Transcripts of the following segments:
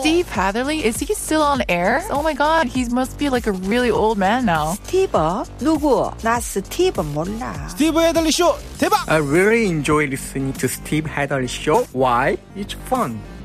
Steve Hatherley, is he still on air? Oh my god, he must be like a really old man now. Steve, 누구? 나 스티브 몰라. 대박! I really enjoy listening to Steve Hatherley show. Why? It's fun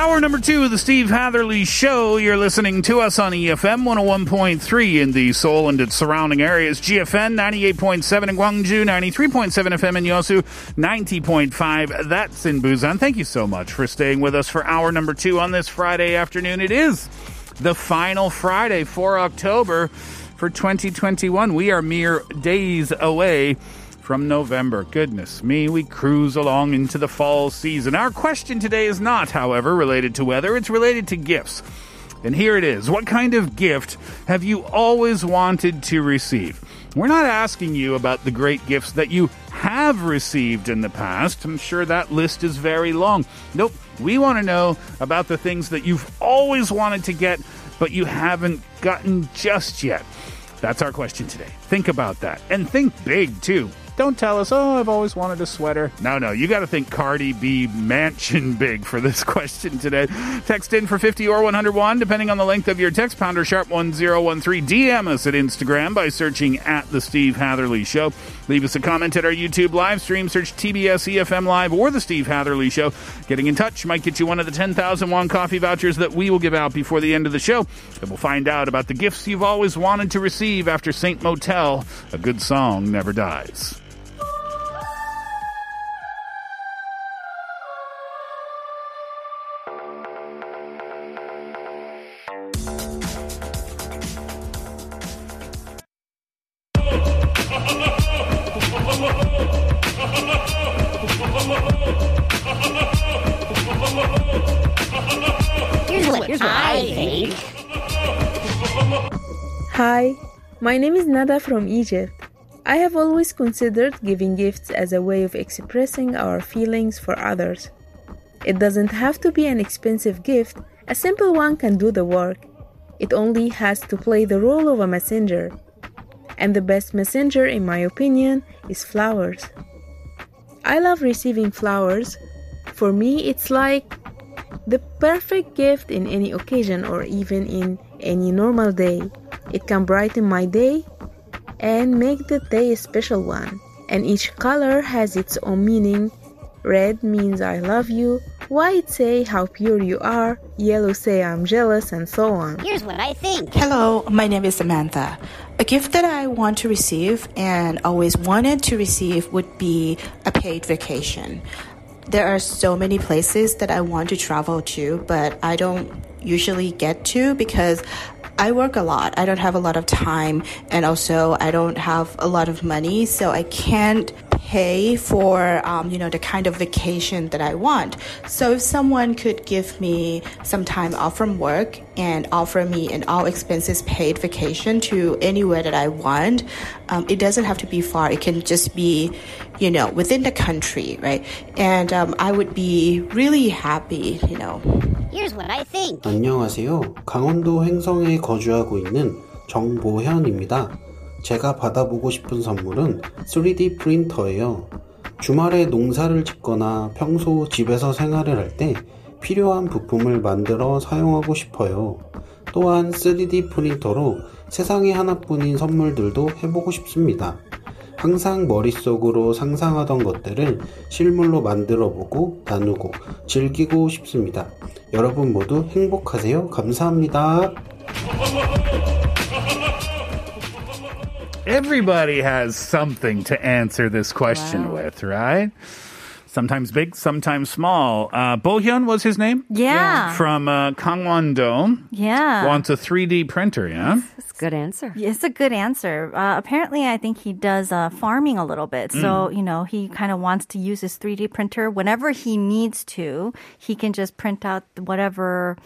Hour number two of the Steve Hatherley Show. You're listening to us on EFM 101.3 in the Seoul and its surrounding areas. GFN 98.7 in Gwangju, 93.7 FM in Yeosu, 90.5. That's in Busan. Thank you so much for staying with us for hour number two on this Friday afternoon. It is the final Friday for October for 2021. We are mere days away from November. Goodness me, we cruise along into the fall season. Our question today is not, however, related to weather, it's related to gifts. And here it is. What kind of gift have you always wanted to receive? We're not asking you about the great gifts that you have received in the past. I'm sure that list is very long. Nope. We want to know about the things that you've always wanted to get, but you haven't gotten just yet. That's our question today. Think about that. And think big, too. Don't tell us, oh, I've always wanted a sweater. No, no, you got to think Cardi B mansion big for this question today. Text in for 50 or 101, depending on the length of your text. Pounder sharp 1013. DM us at Instagram by searching at The Steve Hatherley Show. Leave us a comment at our YouTube live stream. Search TBS EFM Live or The Steve Hatherley Show. Getting in touch might get you one of the 10,000 won coffee vouchers that we will give out before the end of the show. And we'll find out about the gifts you've always wanted to receive after Saint Motel. A good song never dies. Hi, my name is Nada from Egypt. I have always considered giving gifts as a way of expressing our feelings for others. It doesn't have to be an expensive gift, a simple one can do the work. It only has to play the role of a messenger. And the best messenger, in my opinion, is flowers. I love receiving flowers. For me, it's like the perfect gift in any occasion or even in any normal day. It can brighten my day and make the day a special one. And each color has its own meaning. Red means I love you, white say how pure you are, yellow say I'm jealous, and so on. Here's what I think. Hello, my name is Samantha. A gift that I want to receive and always wanted to receive would be a paid vacation. There are so many places that I want to travel to, but I don't usually get to because I work a lot. I don't have a lot of time and also I don't have a lot of money, so I can't pay for um, you know the kind of vacation that I want. So if someone could give me some time off from work and offer me an all expenses paid vacation to anywhere that I want, um, it doesn't have to be far. It can just be you know within the country, right? And um, I would be really happy, you know. Here's what I think. 안녕하세요. 강원도 횡성에 거주하고 있는 정보현입니다. 제가 받아보고 싶은 선물은 3D 프린터예요. 주말에 농사를 짓거나 평소 집에서 생활을 할 때 필요한 부품을 만들어 사용하고 싶어요. 또한 3D 프린터로 세상에 하나뿐인 선물들도 해보고 싶습니다. 항상 머릿속으로 상상하던 것들을 실물로 만들어 보고 나누고 즐기고 싶습니다. 여러분 모두 행복하세요. 감사합니다. Everybody has something to answer this question with, right? sometimes big, sometimes small. Uh, Bohyun was his name? Yeah. From uh, Gangwon-do. Yeah. Wants a 3D printer, yeah? That's a good answer. It's a good answer. Uh, apparently, I think he does uh, farming a little bit. So, Mm. you know, he kind of wants to use his 3D printer whenever he needs to. He can just print out whatever.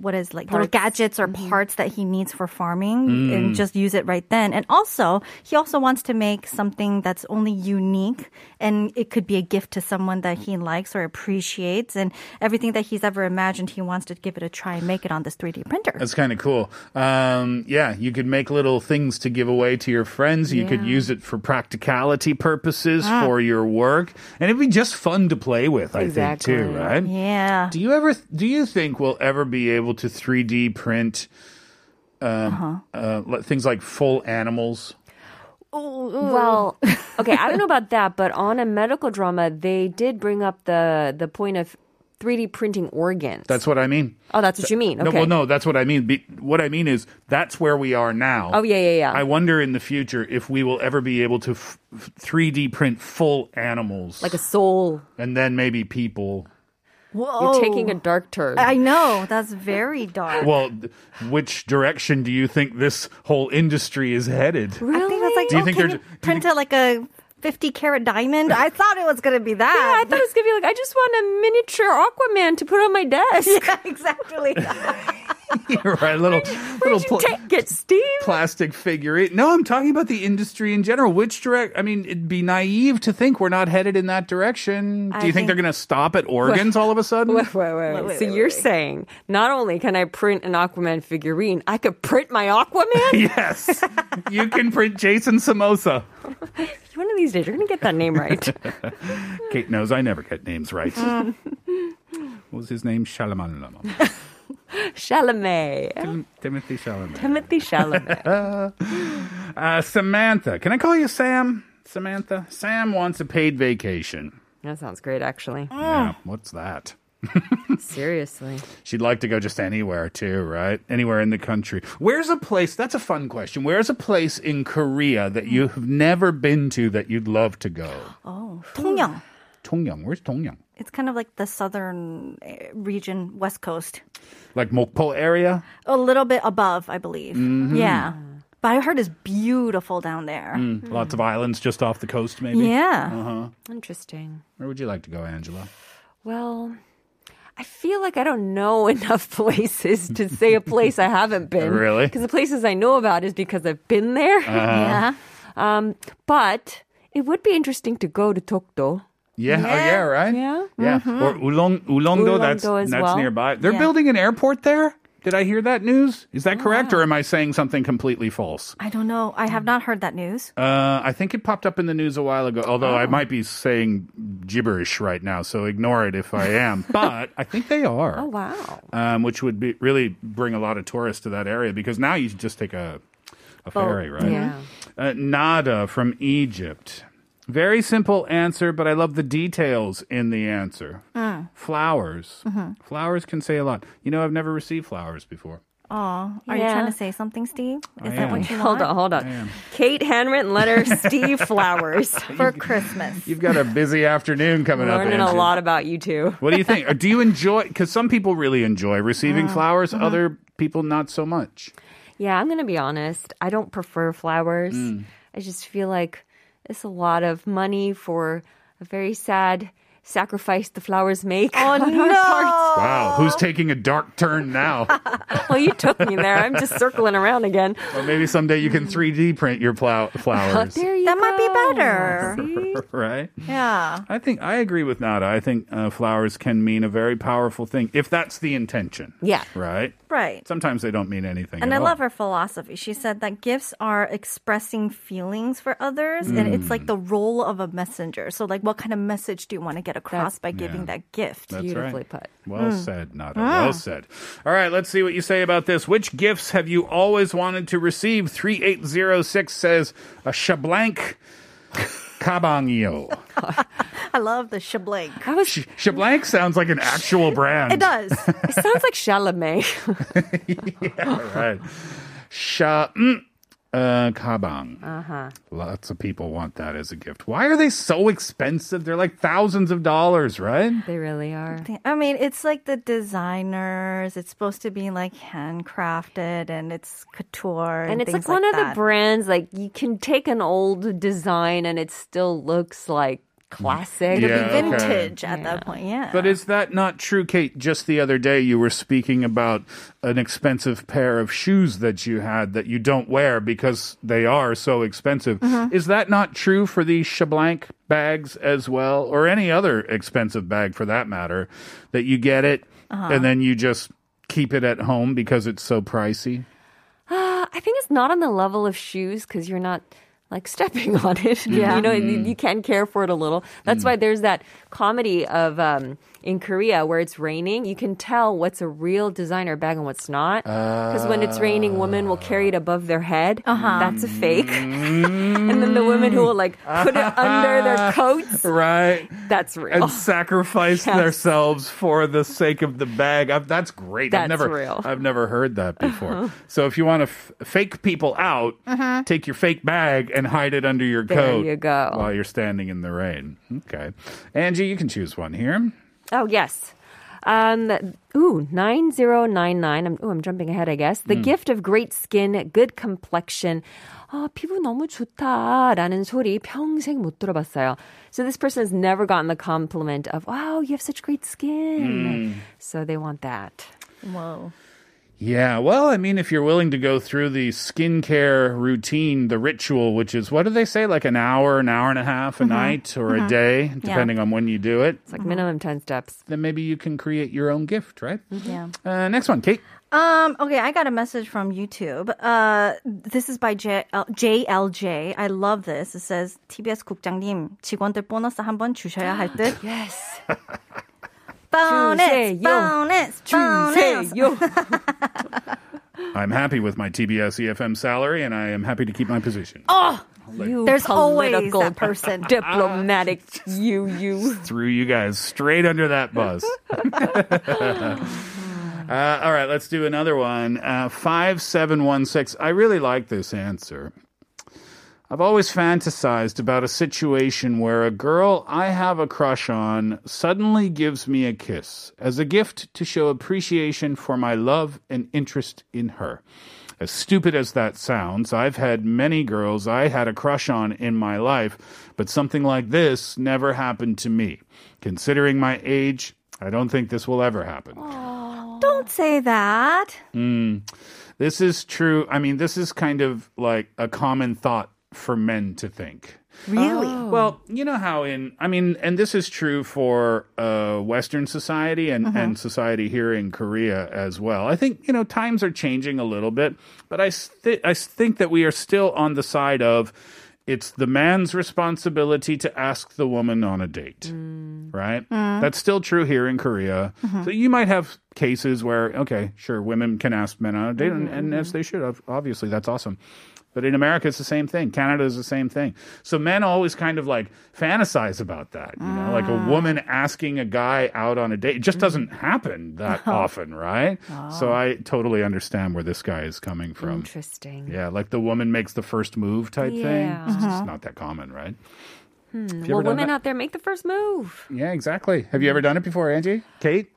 What is like little gadgets or parts that he needs for farming Mm. and just use it right then. And also, he also wants to make something that's only unique and it could be a gift to someone that he likes or appreciates. And everything that he's ever imagined, he wants to give it a try and make it on this 3D printer. That's kind of cool. Um, yeah, you could make little things to give away to your friends. You could use it for practicality purposes Ah. for your work, and it'd be just fun to play with. I think too, right? Yeah. Do you ever? Do you think we'll ever be able to 3D print um, uh li- things like full animals? Well, okay, I don't know about that, but on a medical drama, they did bring up the the point of 3D printing organs. That's what I mean. Oh, that's what you mean. No, Okay. well, no, that's what I mean. Be, what I mean is that's where we are now. Oh, yeah, yeah, yeah. I wonder in the future if we will ever be able to f- 3D print full animals, Like a soul. and then maybe people. You're taking a dark turn. I know. That's very dark. Well, which direction do you think this whole industry is headed? I think it's like, Do you oh, think can they're- you print it like a 50 carat diamond? I thought it was going to be that. Yeah, I thought it was gonna be like I just want a miniature Aquaman to put on my desk. Yeah, exactly. You're right, little little pl- Take it, Steve. plastic figurine. No, I'm talking about the industry in general. Which direct? I mean, it'd be naive to think we're not headed in that direction. Do I you think, think- they're going to stop at organs all of a sudden? Wait, wait, wait. wait, so wait, you're wait. saying not only can I print an Aquaman figurine, I could print my Aquaman? yes, you can print Jason Samosa. One of these days, you're going to get that name right. Kate knows I never get names right. What was his name? Chalamet. Chalamet. Tim- Timothy Chalamet. Timothy Chalamet. Uh, Samantha. Can I call you Sam? Samantha? Sam wants a paid vacation. That sounds great, actually. Yeah, what's that? Seriously. She'd like to go just anywhere too, right? Anywhere in the country. Where's a place? That's a fun question. Where's a place in Korea that you've never been to that you'd love to go? oh, 통영. Dongyang. Where's Dongyang? It's kind of like the southern eh, region, west coast. Like Mokpo area? A little bit above, I believe. Mhm. Yeah. But I heard it's beautiful down there. Mm, Lots of islands just off the coast, maybe. Yeah. Uh huh. Interesting. Where would you like to go, Angela? Well, I feel like I don't know enough places to say a place I haven't been. Really? Because the places I know about is because I've been there. Uh-huh. Yeah. Um, but it would be interesting to go to Dokdo. Yeah. Oh, yeah. Right. Yeah. Yeah. Or Ulleung Ulleungdo. That's Ulleungdo as that's well. nearby. They're Yeah. building an airport there. Did I hear that news? Is that correct, or am I saying something completely false? I don't know. I have not heard that news. Uh, I think it popped up in the news a while ago. Although I might be saying gibberish right now, so ignore it if I am. but I think they are. Oh, wow. Um, which would be really bring a lot of tourists to that area because now you just take a a ferry, right? Yeah. Uh, Nada from Egypt. Very simple answer, but I love the details in the answer. Flowers. Flowers can say a lot. You know, I've never received flowers before. Oh, are you trying to say something, Steve? Is I that am. what you want? Hold on, hold on. Kate handwritten letter, Steve Flowers. For Christmas. You've got a busy afternoon coming up. Learning a Angie. lot about you two. What do you think? Do you enjoy? Because some people really enjoy receiving Mm. flowers. Mm-hmm. Other people not so much. Yeah, I'm going to be honest. I don't prefer flowers. Mm. I just feel like it's a lot of money for a very sad sacrifice the flowers make. Oh, on our no. Wow, who's taking a dark turn now? Well, you took me there. I'm just circling around again. or maybe someday you can 3D print your plow- flowers. There you That might be better. Right? Yeah. I think I agree with Nada. I think uh, flowers can mean a very powerful thing if that's the intention. Yeah. Right? Right. Sometimes they don't mean anything. And at I all. love her philosophy. She said that gifts are expressing feelings for others, and it's Mm. like the role of a messenger. So, like, what kind of message do you want to get across by giving yeah. that gift? That's Beautifully right. put. Well said, Nada. Well said. All right, let's see what you say about this. Which gifts have you always wanted to receive? 3806 says a Shablank Kabangyo. I love the shablank. I was, Sh- Shablank sounds like an actual brand. It does. it sounds like Chalamet. yeah, right. Sha, mm, uh, kabang. Uh-huh. Lots of people want that as a gift. Why are they so expensive? They're like thousands of dollars, right? They really are. I mean, it's like the designers. It's supposed to be like handcrafted and it's couture. And, And it's like things one of that. the brands, like you can take an old design and it still looks like classic. It'll be Yeah, okay. vintage at that point. Yeah. But is that not true, Kate? Just the other day, you were speaking about an expensive pair of shoes that you had that you don't wear because they are so expensive. Mhm. Is that not true for these Shablanc bags as well, or any other expensive bag for that matter? That you get it Uh-huh. and then you just keep it at home because it's so pricey. Uh, I think it's not on the level of shoes because you're not like stepping on it. Yeah. you know, you, you can care for it a little. That's why there's that comedy of um, in Korea where it's raining. You can tell what's a real designer bag and what's not. Because when it's raining, women will carry it above their head. Uh-huh. That's a fake. and then the women who will like put it under their coats. Right. That's real. And sacrifice Yes. themselves for the sake of the bag. I've, that's great. I've That's never, real. I've never heard that before. Uh-huh. So if you want to f- fake people out, Uh-huh. take your fake bag and hide it under your There coat you go. while you're standing in the rain. Okay. Angie, you can choose one here. Oh, yes. Um, ooh, 9099. I'm, ooh, I'm jumping ahead, I guess. The Mm. gift of great skin, good complexion. 아, 피부 너무 좋다. 라는 소리 평생 못 들어봤어요. So this person has never gotten the compliment of, wow, you have such great skin. Mm. So they want that. Whoa. Yeah, well, I mean, if you're willing to go through the skincare routine, the ritual, which is what do they say, like an hour, an hour and a half a Mhm. night or Mhm. a day, Yeah. depending on when you do it, It's like minimum 10 steps. then maybe you can create your own gift, right? Yeah. Uh, next one, Kate. Um, okay, I got a message from YouTube. Uh, this is by J, uh, JLJ. I love this. It says, TBS 국장님, 직원들 보너스 한번 주셔야 할 듯. yes. 보너스, 주세요. 보너스, 보너스. 주세요. I'm happy with my TBS EFM salary, and I am happy to keep my position. Oh, You there's always political that person. Diplomatic you, you. Threw you guys straight under that bus. Uh, all right, let's do another one. Uh, 5716. I really like this answer. I've always fantasized about a situation where a girl I have a crush on suddenly gives me a kiss as a gift to show appreciation for my love and interest in her. As stupid as that sounds, I've had many girls I had a crush on in my life, but something like this never happened to me. Considering my age, I don't think this will ever happen. Don't say that. Mm. This is true. I mean, this is kind of like a common thought for men to think. Really? Well, you know how in I mean, and this is true for uh, Western society and, Mhm. and society here in Korea as well. I think you know times are changing a little bit, but I th- I think that we are still on the side of it's the man's responsibility to ask the woman on a date, right? Mm. That's still true here in Korea. Mhm. So you might have cases where okay, sure, women can ask men on a date, and, and as they should, ob- obviously, that's awesome. But in America, it's the same thing. Canada is the same thing. So men always kind of like fantasize about that. You know, like a woman asking a guy out on a date. It just doesn't happen that No. often, right? So I totally understand where this guy is coming from. Interesting. Yeah, like the woman makes the first move type thing. It's Uh-huh. not that common, right? Hmm. Well, women that? out there make the first move. Yeah, exactly. Have you ever done it before, Angie? Kate?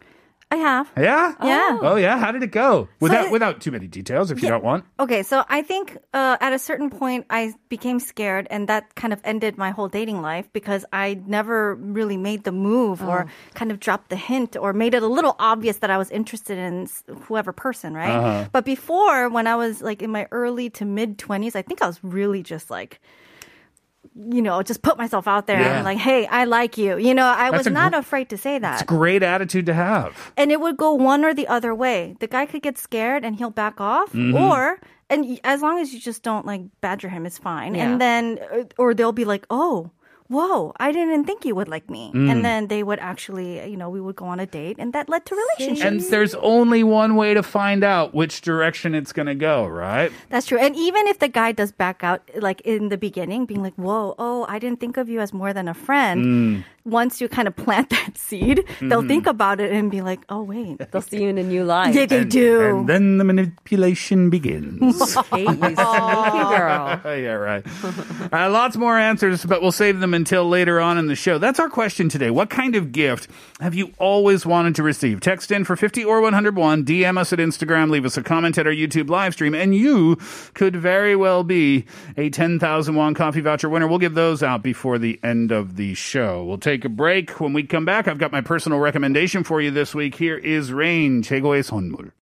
I have. Yeah? Yeah. Oh, yeah. How did it go? Without it- without too many details, if you don't want. Okay, so I think uh, at a certain point I became scared, and that kind of ended my whole dating life because I never really made the move or Oh. kind of dropped the hint or made it a little obvious that I was interested in whoever person, right? Uh-huh. But before, when I was like in my early to mid 20s, I think I was really just like, you know, just put myself out there Yeah. and like, hey, I like you. You know, I That's was not gr- afraid to say that. It's a great attitude to have. And it would go one or the other way. The guy could get scared and he'll back off, Mhm. or and as long as you just don't like badger him, it's fine. Yeah. And then, uh, or they'll be like, "Oh, whoa, I didn't think you would like me. Mm. And then they would actually, you know, we would go on a date and that led to relationships. And there's only one way to find out which direction it's going to go, right? That's true. And even if the guy does back out, like in the beginning, being like, whoa, oh, I didn't think of you as more than a friend. Mm. Once you kind of plant that seed, they'll Mhm. think about it and be like, oh, wait. They'll see you in a new light. Yeah, they And- do. And then the manipulation begins. Hey, you sneaky girl. yeah, right. Uh, lots more answers, but we'll save them until later on in the show. That's our question today. What kind of gift have you always wanted to receive? Text in for 50 or 101, DM us at Instagram, leave us a comment at our YouTube live stream, and you could very well be a 10,000 won coffee voucher winner. We'll give those out before the end of the show. We'll take take a break. When we come back, I've got my personal recommendation for you this week. Here is Rain, Sonmul.